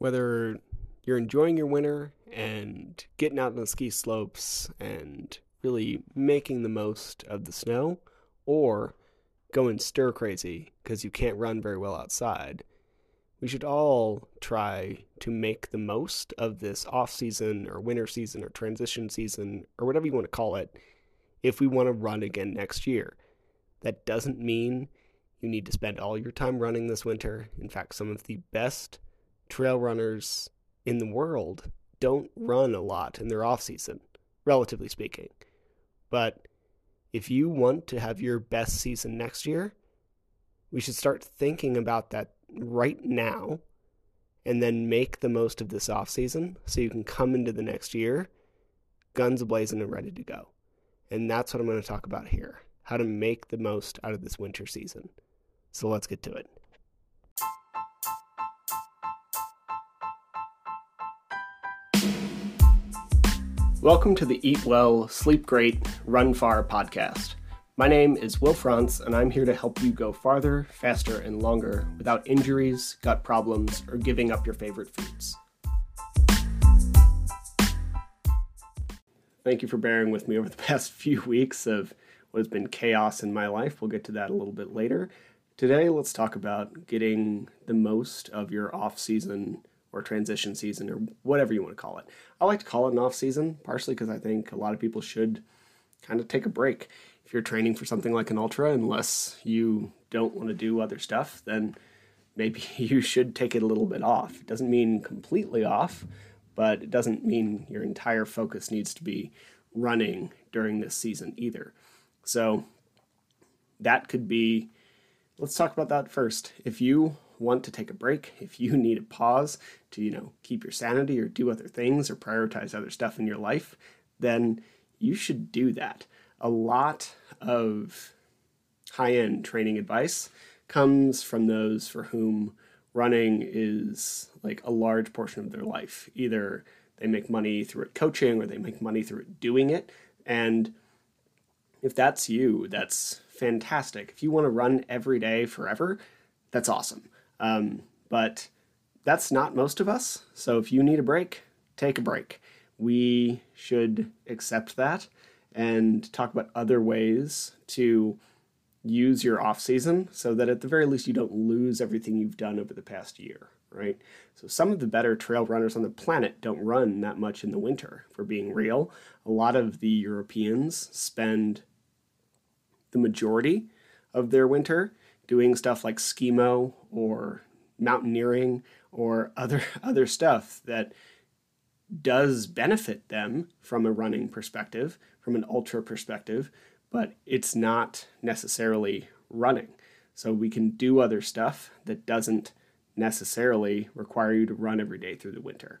Whether you're enjoying your winter and getting out on the ski slopes and really making the most of the snow, or going stir crazy because you can't run very well outside, we should all try to make the most of this off season or winter season or transition season or whatever you want to call it if we want to run again next year. That doesn't mean you need to spend all your time running this winter. In fact, some of the best trail runners in the world don't run a lot in their off season, relatively speaking. But if you want to have your best season next year, we should start thinking about that right now and then make the most of this off season so you can come into the next year guns blazing and ready to go. And that's what I'm going to talk about here how to make the most out of this winter season. So let's get to it. Welcome to the Eat Well, Sleep Great, Run Far podcast. My name is Will Frantz, and I'm here to help you go farther, faster, and longer without injuries, gut problems, or giving up your favorite foods. Thank you for bearing with me over the past few weeks of what has been chaos in my life. We'll get to that a little bit later. Today, let's talk about getting the most of your off season or transition season or whatever you want to call it. I like to call it an off season, partially because I think a lot of people should kind of take a break if you're training for something like an ultra, unless you don't want to do other stuff, then maybe you should take it a little bit off. It doesn't mean completely off, but it doesn't mean your entire focus needs to be running during this season either. So that could be, let's talk about that first. If you want to take a break, if you need a pause to, you know, keep your sanity or do other things or prioritize other stuff in your life, then you should do that a lot of high end training advice comes from those for whom running is like a large portion of their life. Either they make money through it coaching or they make money through it doing it. And if that's you, that's fantastic. If you want to run every day forever, that's awesome. Um, but that's not most of us. So if you need a break, take a break. We should accept that and talk about other ways to use your off season so that at the very least you don't lose everything you've done over the past year, right? So some of the better trail runners on the planet don't run that much in the winter, for being real. A lot of the Europeans spend the majority of their winter doing stuff like skimo or mountaineering or other other stuff that does benefit them from a running perspective, from an ultra perspective, but it's not necessarily running. So we can do other stuff that doesn't necessarily require you to run every day through the winter.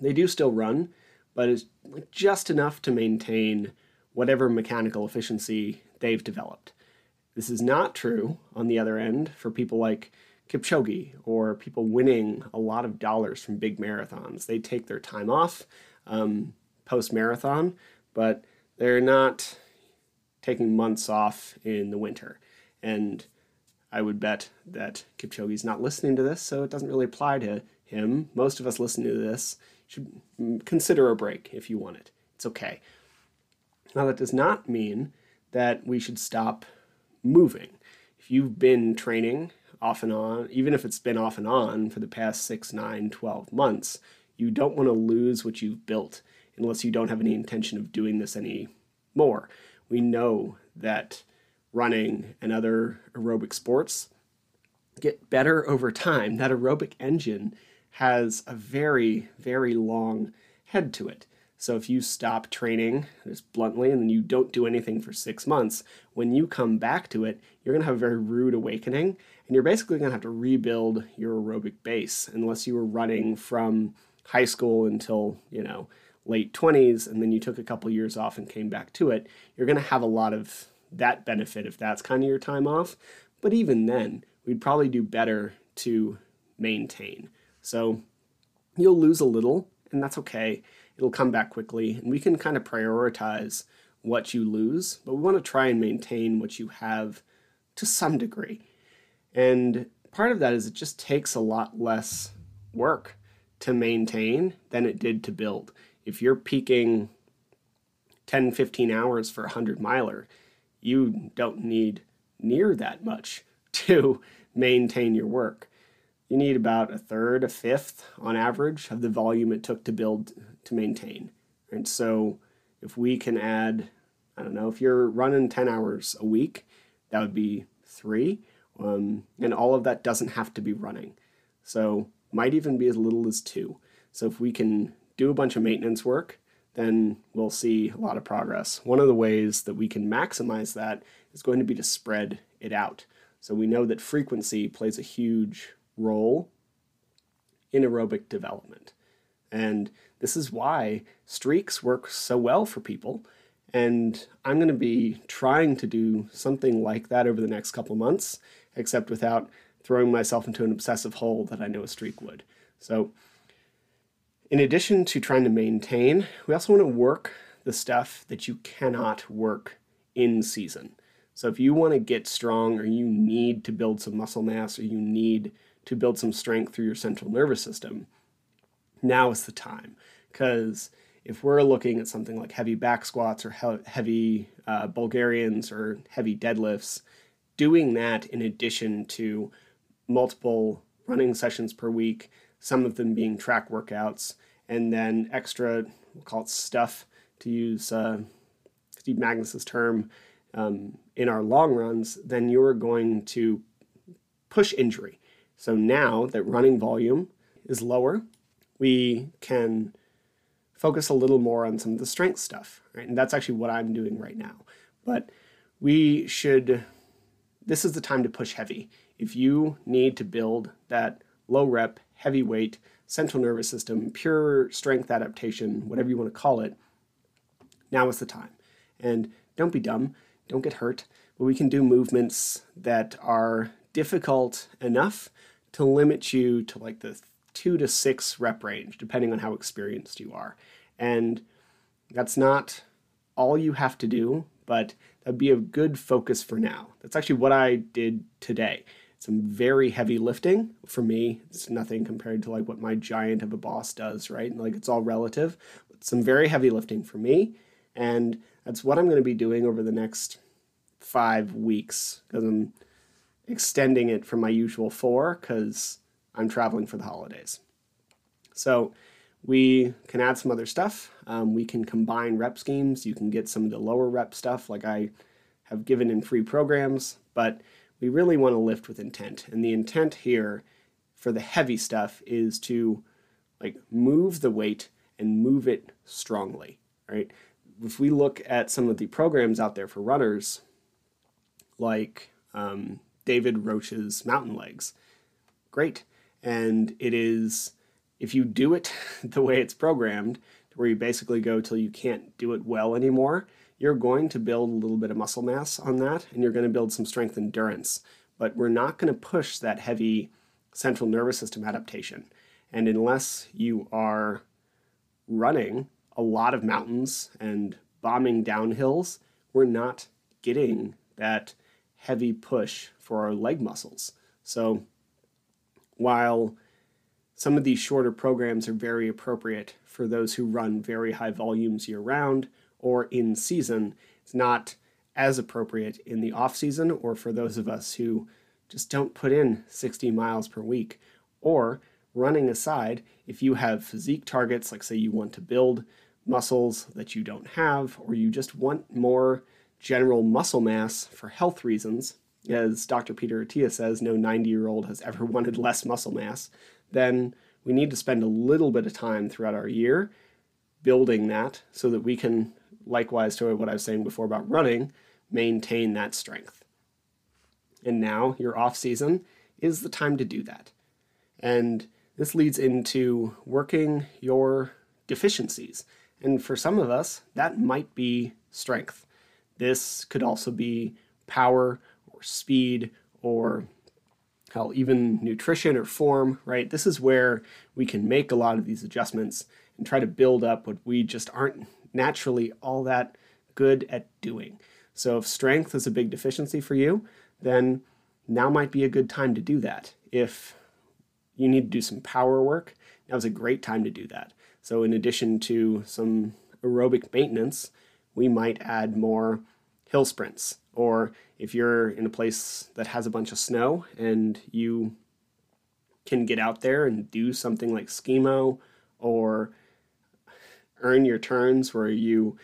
They do still run, but it's just enough to maintain whatever mechanical efficiency they've developed. This is not true, on the other end, for people like Kipchoge or people winning a lot of dollars from big marathons. They take their time off um, post marathon, but they're not taking months off in the winter. And I would bet that Kipchoge's not listening to this, so it doesn't really apply to him. Most of us listening to this should consider a break if you want it. It's okay. Now, that does not mean that we should stop moving. If you've been training off and on, even if it's been off and on for the past six, nine, 12 months, you don't want to lose what you've built unless you don't have any intention of doing this anymore. We know that running and other aerobic sports get better over time. That aerobic engine has a very, very long head to it. So if you stop training, just bluntly, and then you don't do anything for six months, when you come back to it, you're going to have a very rude awakening, and you're basically going to have to rebuild your aerobic base unless you were running from high school until, you know, late 20s, and then you took a couple years off and came back to it. You're going to have a lot of that benefit if that's kind of your time off. But even then, we'd probably do better to maintain. So you'll lose a little, and that's okay it'll come back quickly, and we can kind of prioritize what you lose, but we want to try and maintain what you have to some degree. And part of that is it just takes a lot less work to maintain than it did to build. If you're peaking 10, 15 hours for a 100 miler, you don't need near that much to maintain your work. You need about a third, a fifth on average of the volume it took to build to maintain. And so if we can add, I don't know, if you're running 10 hours a week, that would be three. Um, and all of that doesn't have to be running. So might even be as little as two. So if we can do a bunch of maintenance work, then we'll see a lot of progress. One of the ways that we can maximize that is going to be to spread it out. So we know that frequency plays a huge role in aerobic development. And this is why streaks work so well for people. And I'm going to be trying to do something like that over the next couple months, except without throwing myself into an obsessive hole that I know a streak would. So, in addition to trying to maintain, we also want to work the stuff that you cannot work in season. So, if you want to get strong or you need to build some muscle mass or you need to build some strength through your central nervous system, now is the time. Because if we're looking at something like heavy back squats or heavy uh, Bulgarians or heavy deadlifts, doing that in addition to multiple running sessions per week, some of them being track workouts, and then extra, we'll call it stuff to use uh, Steve Magness's term, um, in our long runs, then you're going to push injury. So now that running volume is lower, we can focus a little more on some of the strength stuff, right? And that's actually what I'm doing right now. But we should, this is the time to push heavy. If you need to build that low rep, heavy weight, central nervous system, pure strength adaptation, whatever you want to call it, now is the time. And don't be dumb, don't get hurt, but we can do movements that are difficult enough to limit you to like the two to six rep range, depending on how experienced you are. And that's not all you have to do, but that'd be a good focus for now. That's actually what I did today. Some very heavy lifting for me. It's nothing compared to like what my giant of a boss does, right? And like it's all relative. But some very heavy lifting for me, and that's what I'm going to be doing over the next five weeks because I'm extending it from my usual four because I'm traveling for the holidays. So we can add some other stuff. Um, we can combine rep schemes. You can get some of the lower rep stuff like I have given in free programs, but we really want to lift with intent. And the intent here for the heavy stuff is to like move the weight and move it strongly, right? If we look at some of the programs out there for runners, like um, David Roche's Mountain Legs, great and it is if you do it the way it's programmed where you basically go till you can't do it well anymore you're going to build a little bit of muscle mass on that and you're going to build some strength endurance. But we're not going to push that heavy central nervous system adaptation. And unless you are running a lot of mountains and bombing downhills, we're not getting that heavy push for our leg muscles. So while some of these shorter programs are very appropriate for those who run very high volumes year round or in season, it's not as appropriate in the off season or for those of us who just don't put in 60 miles per week. Or running aside, if you have physique targets, like say you want to build muscles that you don't have, or you just want more general muscle mass for health reasons, as Dr. Peter Attia says, no 90 year old has ever wanted less muscle mass, then we need to spend a little bit of time throughout our year building that so that we can, likewise to what I was saying before about running, maintain that strength. And now, your off season is the time to do that. And this leads into working your deficiencies. And for some of us, that might be strength. This could also be power speed or hell, even nutrition or form, right? This is where we can make a lot of these adjustments and try to build up what we just aren't naturally all that good at doing. So if strength is a big deficiency for you, then now might be a good time to do that. If you need to do some power work, now's a great time to do that. So, in addition to some aerobic maintenance, we might add more hill sprints. Or if you're in a place that has a bunch of snow and you can get out there and do something like skimo or earn your turns where you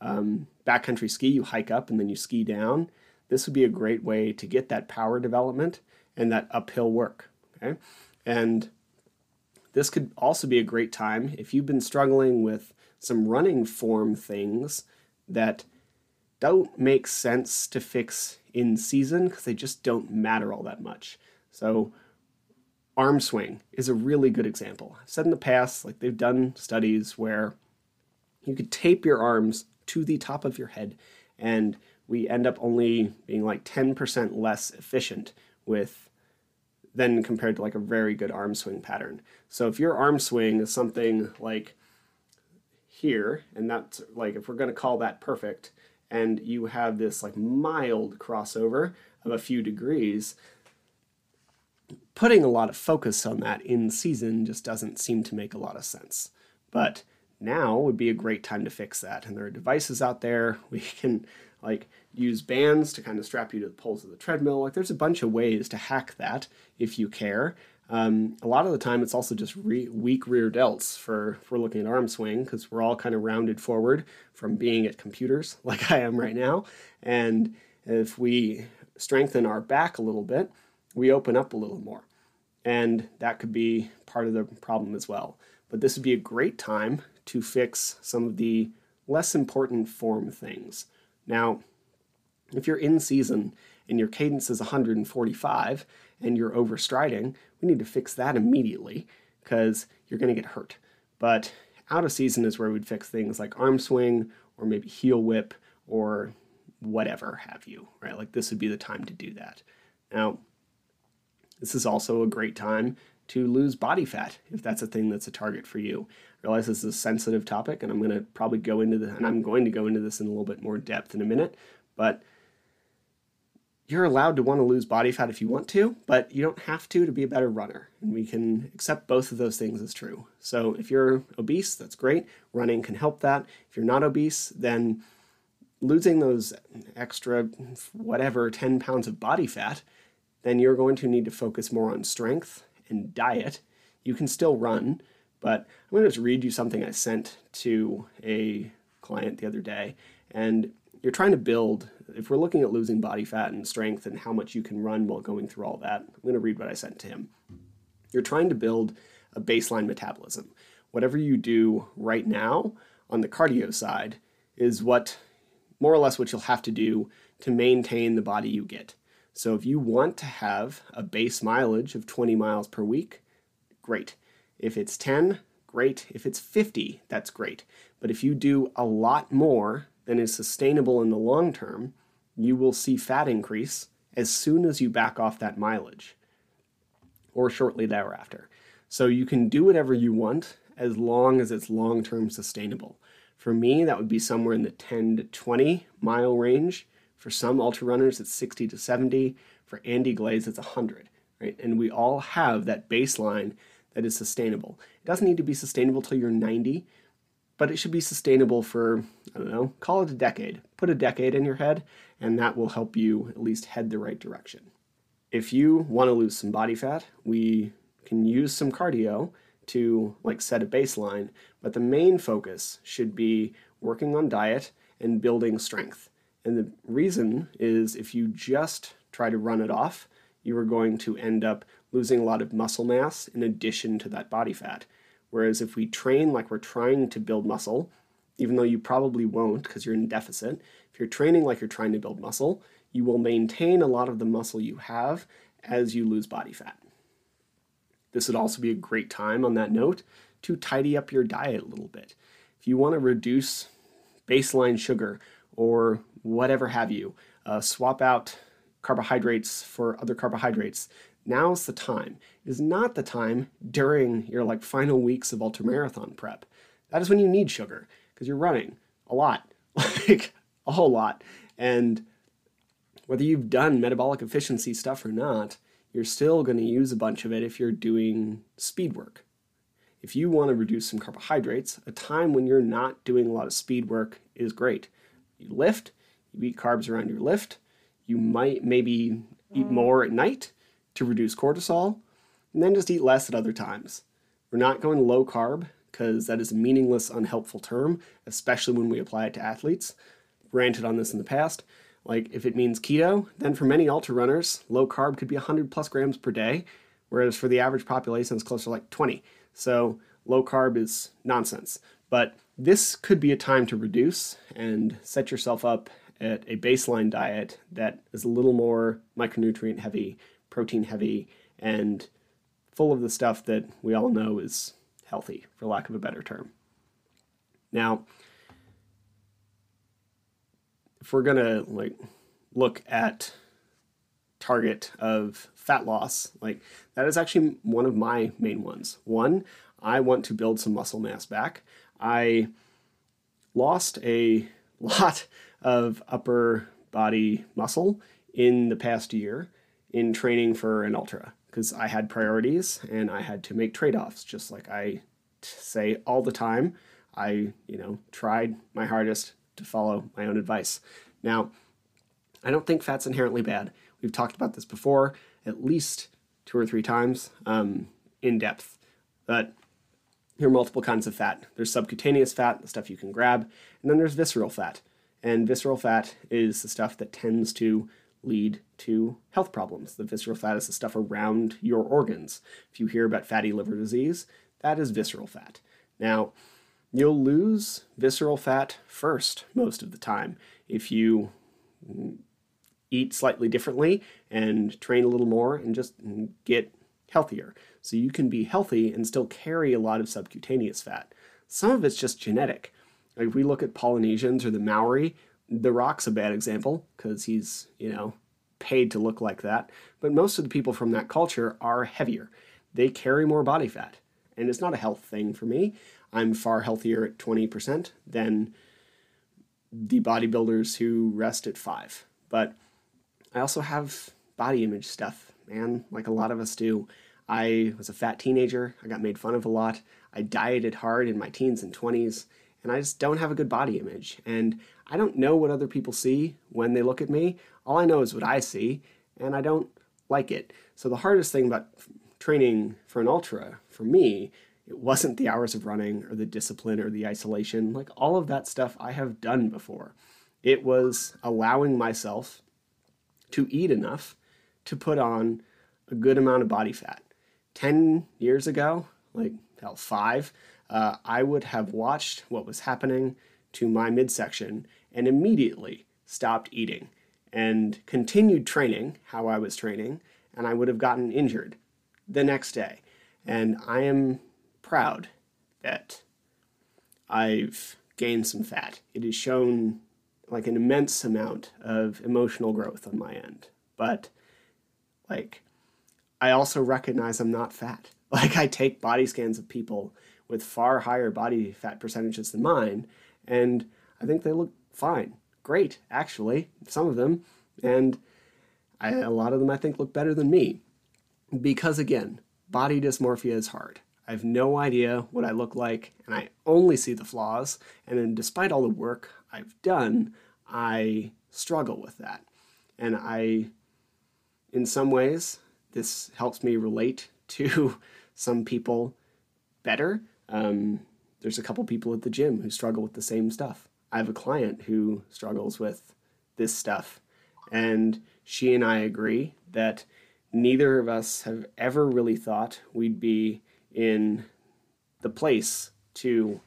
um, backcountry ski, you hike up and then you ski down. This would be a great way to get that power development and that uphill work. Okay, and this could also be a great time if you've been struggling with some running form things that don't make sense to fix in season because they just don't matter all that much. So, arm swing is a really good example. I've said in the past, like they've done studies where you could tape your arms to the top of your head, and we end up only being like 10% less efficient with than compared to like a very good arm swing pattern. So if your arm swing is something like here, and that's like if we're going to call that perfect, and you have this like mild crossover of a few degrees, putting a lot of focus on that in season just doesn't seem to make a lot of sense. But now would be a great time to fix that. And there are devices out there. We can like use bands to kind of strap you to the poles of the treadmill. Like there's a bunch of ways to hack that if you care. Um, a lot of the time, it's also just re- weak rear delts for for looking at arm swing because we're all kind of rounded forward from being at computers like I am right now. And if we strengthen our back a little bit, we open up a little more, and that could be part of the problem as well. But this would be a great time to fix some of the less important form things. Now, if you're in season and your cadence is 145 and you're overstriding, we need to fix that immediately because you're going to get hurt. But out of season is where we'd fix things like arm swing or maybe heel whip or whatever have you, right? Like this would be the time to do that. Now, this is also a great time to lose body fat if that's a thing that's a target for you. I realize this is a sensitive topic, and I'm going to probably go into this, and I'm going to go into this in a little bit more depth in a minute, but you're allowed to want to lose body fat if you want to, but you don't have to to be a better runner. And we can accept both of those things as true. So if you're obese, that's great. Running can help that. If you're not obese, then losing those extra, whatever, 10 pounds of body fat, then you're going to need to focus more on strength and diet. You can still run, but I'm going to just read you something I sent to a client the other day. And you're trying to build, if we're looking at losing body fat and strength and how much you can run while going through all that, I'm going to read what I sent to him. You're trying to build a baseline metabolism. Whatever you do right now on the cardio side is what, more or less, what you'll have to do to maintain the body you get. So if you want to have a base mileage of 20 miles per week, great. If it's 10, great. If it's 50, that's great. But if you do a lot more than is sustainable in the long term, you will see fat increase as soon as you back off that mileage or shortly thereafter. So you can do whatever you want as long as it's long term sustainable. For me, that would be somewhere in the 10 to 20 mile range for some ultra runners, it's 60 to 70. For Andy Glaze, it's 100, right? And we all have that baseline that is sustainable. It doesn't need to be sustainable till you're 90, but it should be sustainable for, I don't know, call it a decade. Put a decade in your head, and that will help you at least head the right direction. If you want to lose some body fat, we can use some cardio to like set a baseline, but the main focus should be working on diet and building strength. And the reason is if you just try to run it off, you are going to end up losing a lot of muscle mass in addition to that body fat. Whereas if we train like we're trying to build muscle, even though you probably won't because you're in deficit, if you're training like you're trying to build muscle, you will maintain a lot of the muscle you have as you lose body fat. This would also be a great time on that note to tidy up your diet a little bit. If you want to reduce baseline sugar or whatever have you. Uh, swap out carbohydrates for other carbohydrates. Now's the time. Is not the time during your like final weeks of ultramarathon prep. That is when you need sugar because you're running a lot, like a whole lot. And whether you've done metabolic efficiency stuff or not, you're still going to use a bunch of it if you're doing speed work. If you want to reduce some carbohydrates, a time when you're not doing a lot of speed work is great. You lift, you eat carbs around your lift, you might maybe eat mm. more at night to reduce cortisol, and then just eat less at other times. We're not going low carb because that is a meaningless, unhelpful term, especially when we apply it to athletes. Ranted on this in the past. Like, if it means keto, then for many ultra runners, low carb could be 100 plus grams per day, whereas for the average population, it's closer to like 20. So, low carb is nonsense. But this could be a time to reduce and set yourself up at a baseline diet that is a little more micronutrient heavy, protein heavy, and full of the stuff that we all know is healthy, for lack of a better term. Now, if we're gonna like look at target of fat loss, like that is actually one of my main ones. One, I want to build some muscle mass back. I lost a lot of upper body muscle in the past year in training for an ultra because I had priorities and I had to make trade-offs just like I say all the time. I, you know, tried my hardest to follow my own advice. Now, I don't think fat's inherently bad. We've talked about this before at least two or three times um, in depth. But there are multiple kinds of fat. There's subcutaneous fat, the stuff you can grab, and then there's visceral fat. And visceral fat is the stuff that tends to lead to health problems. The visceral fat is the stuff around your organs. If you hear about fatty liver disease, that is visceral fat. Now, you'll lose visceral fat first most of the time if you eat slightly differently and train a little more and just get healthier. So you can be healthy and still carry a lot of subcutaneous fat. Some of it's just genetic. Like if we look at Polynesians or the Maori, the Rock's a bad example because he's, you know, paid to look like that. But most of the people from that culture are heavier. They carry more body fat. And it's not a health thing for me. I'm far healthier at 20% than the bodybuilders who rest at five. But I also have body image stuff, man, like a lot of us do. I was a fat teenager. I got made fun of a lot. I dieted hard in my teens and 20s, and I just don't have a good body image. And I don't know what other people see when they look at me. All I know is what I see, and I don't like it. So the hardest thing about training for an ultra for me it wasn't the hours of running or the discipline or the isolation. Like all of that stuff I have done before. It was allowing myself to eat enough to put on a good amount of body fat. 10 years ago, like hell, five, uh, I would have watched what was happening to my midsection and immediately stopped eating and continued training how I was training, and I would have gotten injured the next day. And I am proud that I've gained some fat. It has shown like an immense amount of emotional growth on my end. But like I also recognize I'm not fat. Like I take body scans of people with far higher body fat percentages than mine and I think they look fine. Great, actually, some of them and I, a lot of them I think look better than me. Because again, body dysmorphia is hard. I have no idea what I look like, and I only see the flaws. And then, despite all the work I've done, I struggle with that. And I, in some ways, this helps me relate to some people better. Um, there's a couple people at the gym who struggle with the same stuff. I have a client who struggles with this stuff, and she and I agree that neither of us have ever really thought we'd be in the place to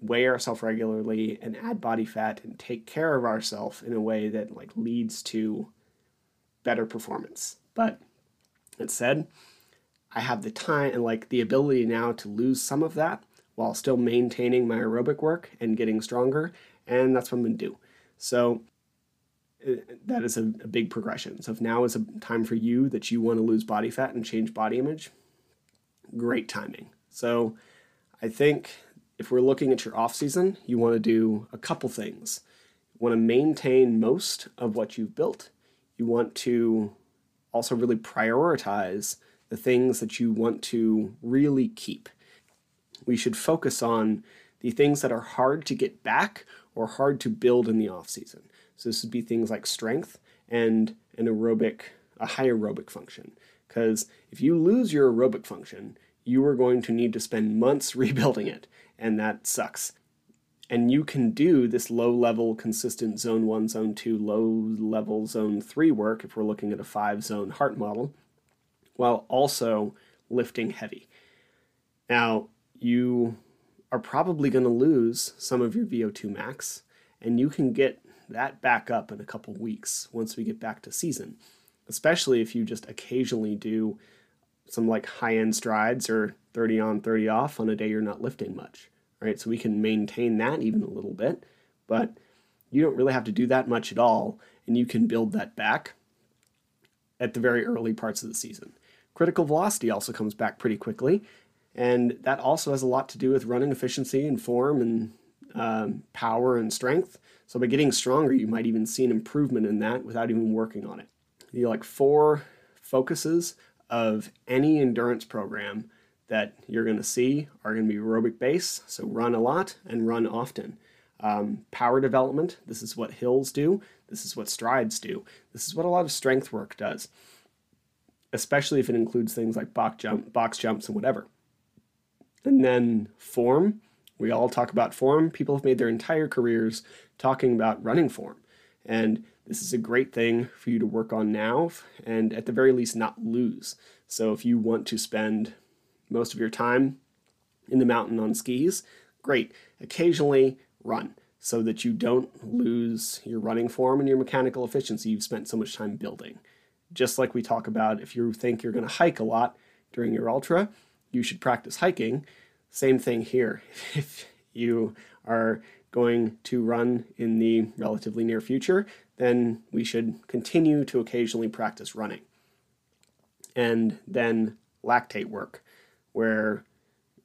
weigh ourselves regularly and add body fat and take care of ourselves in a way that like leads to better performance. But that said, I have the time and like the ability now to lose some of that while still maintaining my aerobic work and getting stronger, and that's what I'm gonna do. So uh, that is a, a big progression. So if now is a time for you that you want to lose body fat and change body image, great timing. So I think if we're looking at your off season, you want to do a couple things. You want to maintain most of what you've built. You want to also really prioritize the things that you want to really keep. We should focus on the things that are hard to get back or hard to build in the off season. So this would be things like strength and an aerobic, a high aerobic function. Because if you lose your aerobic function, you are going to need to spend months rebuilding it, and that sucks. And you can do this low level, consistent zone one, zone two, low level zone three work if we're looking at a five zone heart model, while also lifting heavy. Now, you are probably going to lose some of your VO2 max, and you can get that back up in a couple weeks once we get back to season, especially if you just occasionally do some like high end strides or 30 on, 30 off on a day you're not lifting much, right? So we can maintain that even a little bit, but you don't really have to do that much at all, and you can build that back at the very early parts of the season. Critical velocity also comes back pretty quickly, and that also has a lot to do with running efficiency and form and um, power and strength. So by getting stronger, you might even see an improvement in that without even working on it. The like four focuses of any endurance program that you're going to see are going to be aerobic base, so run a lot and run often. Um, power development, this is what hills do, this is what strides do, this is what a lot of strength work does, especially if it includes things like box, jump, box jumps and whatever. And then form. We all talk about form. People have made their entire careers talking about running form. And this is a great thing for you to work on now and at the very least not lose. So if you want to spend most of your time in the mountain on skis, great. Occasionally run so that you don't lose your running form and your mechanical efficiency you've spent so much time building. Just like we talk about if you think you're going to hike a lot during your ultra, you should practice hiking. Same thing here. If you are going to run in the relatively near future, then we should continue to occasionally practice running. And then lactate work, where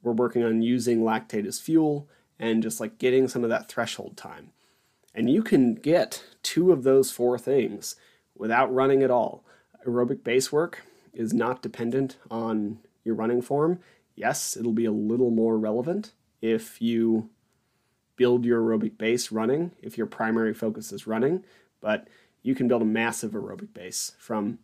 we're working on using lactate as fuel and just like getting some of that threshold time. And you can get two of those four things without running at all. Aerobic base work is not dependent on your running form, yes, it'll be a little more relevant if you build your aerobic base running, if your primary focus is running, but you can build a massive aerobic base from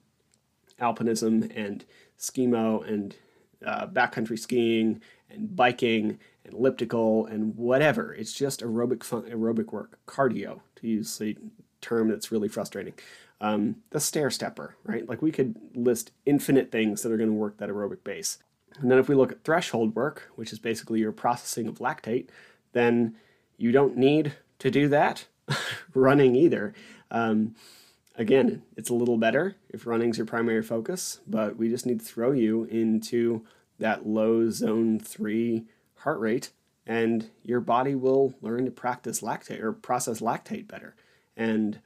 alpinism and skimo and uh, backcountry skiing and biking and elliptical and whatever. It's just aerobic fun- aerobic work, cardio to use a term that's really frustrating um, the stair stepper, right? Like we could list infinite things that are going to work that aerobic base. And then if we look at threshold work, which is basically your processing of lactate, then you don't need to do that running either. Um, again, it's a little better if running's your primary focus, but we just need to throw you into that low zone three heart rate, and your body will learn to practice lactate or process lactate better. And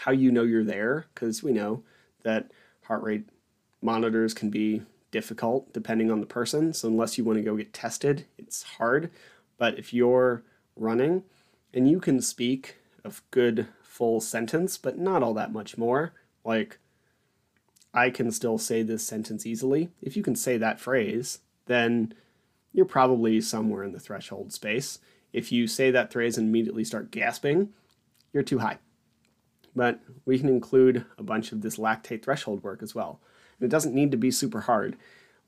how you know you're there, because we know that heart rate monitors can be difficult depending on the person. So, unless you want to go get tested, it's hard. But if you're running and you can speak a good full sentence, but not all that much more, like I can still say this sentence easily. If you can say that phrase, then you're probably somewhere in the threshold space. If you say that phrase and immediately start gasping, you're too high but we can include a bunch of this lactate threshold work as well. And it doesn't need to be super hard.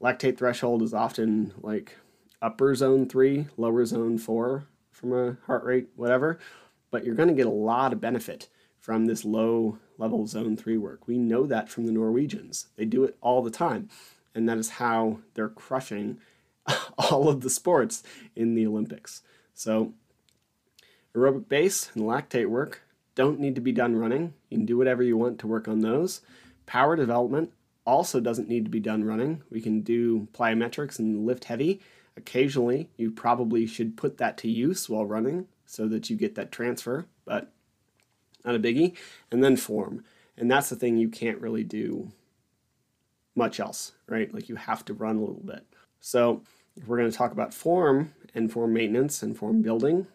Lactate threshold is often like upper zone three, lower zone four from a heart rate, whatever, but you're going to get a lot of benefit from this low level zone three work. We know that from the Norwegians. They do it all the time, and that is how they're crushing all of the sports in the Olympics. So, aerobic base and lactate work don't need to be done running. You can do whatever you want to work on those. Power development also doesn't need to be done running. We can do plyometrics and lift heavy. Occasionally, you probably should put that to use while running so that you get that transfer, but not a biggie. And then form. And that's the thing you can't really do much else, right? Like you have to run a little bit. So, if we're going to talk about form and form maintenance and form building,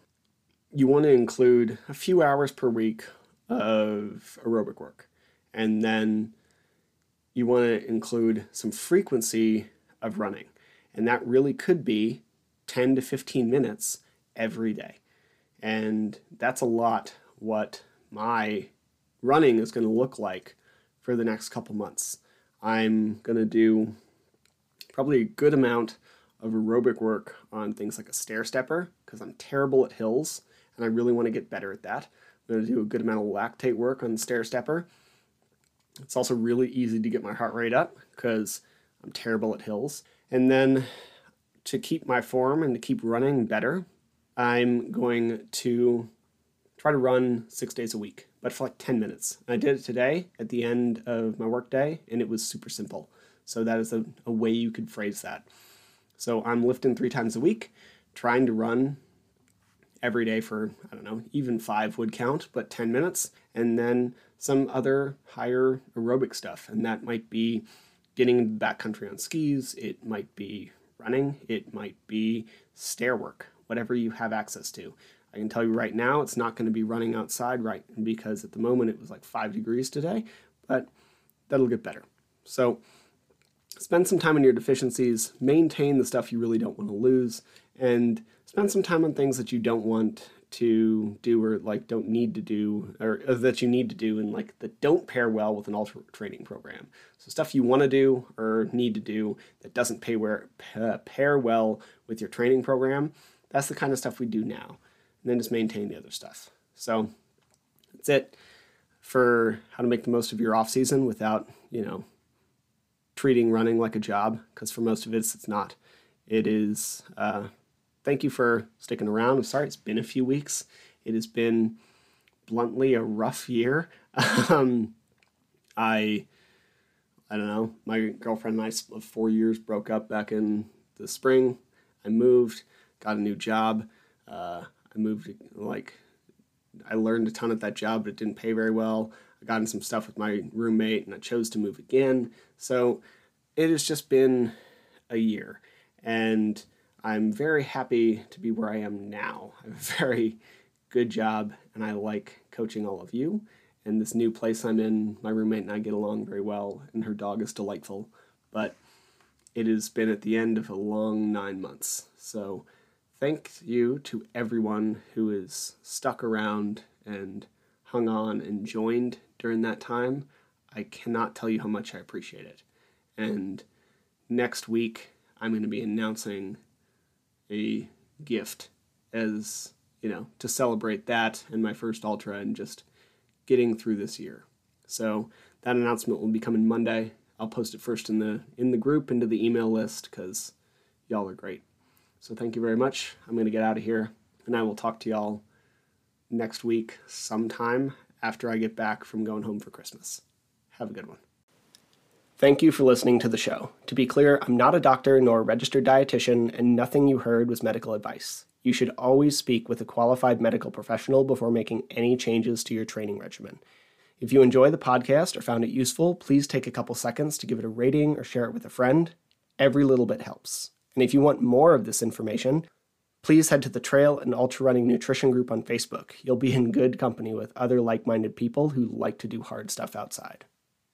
you want to include a few hours per week of aerobic work. And then you want to include some frequency of running. And that really could be 10 to 15 minutes every day. And that's a lot what my running is going to look like for the next couple months. I'm going to do probably a good amount of aerobic work on things like a stair stepper because I'm terrible at hills and I really want to get better at that. I'm going to do a good amount of lactate work on the stair stepper. It's also really easy to get my heart rate up because I'm terrible at hills. And then to keep my form and to keep running better, I'm going to try to run six days a week, but for like 10 minutes. I did it today at the end of my workday, and it was super simple. So that is a, a way you could phrase that. So I'm lifting three times a week, trying to run every day for, I don't know, even five would count, but 10 minutes, and then some other higher aerobic stuff. And that might be getting backcountry on skis, it might be running, it might be stair work, whatever you have access to. I can tell you right now, it's not going to be running outside, right? Because at the moment it was like five degrees today, but that'll get better. So spend some time on your deficiencies, maintain the stuff you really don't want to lose, and spend some time on things that you don't want to do or like don't need to do or, or that you need to do and like that don't pair well with an ultra training program. So stuff you want to do or need to do that doesn't pay where, pair well with your training program that's the kind of stuff we do now. And then just maintain the other stuff. So that's it for how to make the most of your off season without you know treating running like a job because for most of it it's not. It is uh, thank you for sticking around. I'm sorry it's been a few weeks. It has been bluntly a rough year. um, I I don't know. My girlfriend and I of four years broke up back in the spring. I moved, got a new job. Uh, I moved like I learned a ton at that job, but it didn't pay very well. I got in some stuff with my roommate, and I chose to move again. So it has just been a year, and I'm very happy to be where I am now. I have a very good job, and I like coaching all of you. And this new place I'm in, my roommate and I get along very well, and her dog is delightful. But it has been at the end of a long nine months. So thank you to everyone who is stuck around and hung on and joined during that time. I cannot tell you how much I appreciate it. And next week, I'm going to be announcing a gift as you know to celebrate that and my first ultra and just getting through this year. So that announcement will be coming Monday. I'll post it first in the in the group into the email list because y'all are great. So thank you very much. I'm going to get out of here and I will talk to y'all next week sometime after I get back from going home for Christmas. Have a good one. Thank you for listening to the show. To be clear, I'm not a doctor nor a registered dietitian, and nothing you heard was medical advice. You should always speak with a qualified medical professional before making any changes to your training regimen. If you enjoy the podcast or found it useful, please take a couple seconds to give it a rating or share it with a friend. Every little bit helps. And if you want more of this information, please head to the Trail and Ultra Running Nutrition group on Facebook. You'll be in good company with other like minded people who like to do hard stuff outside.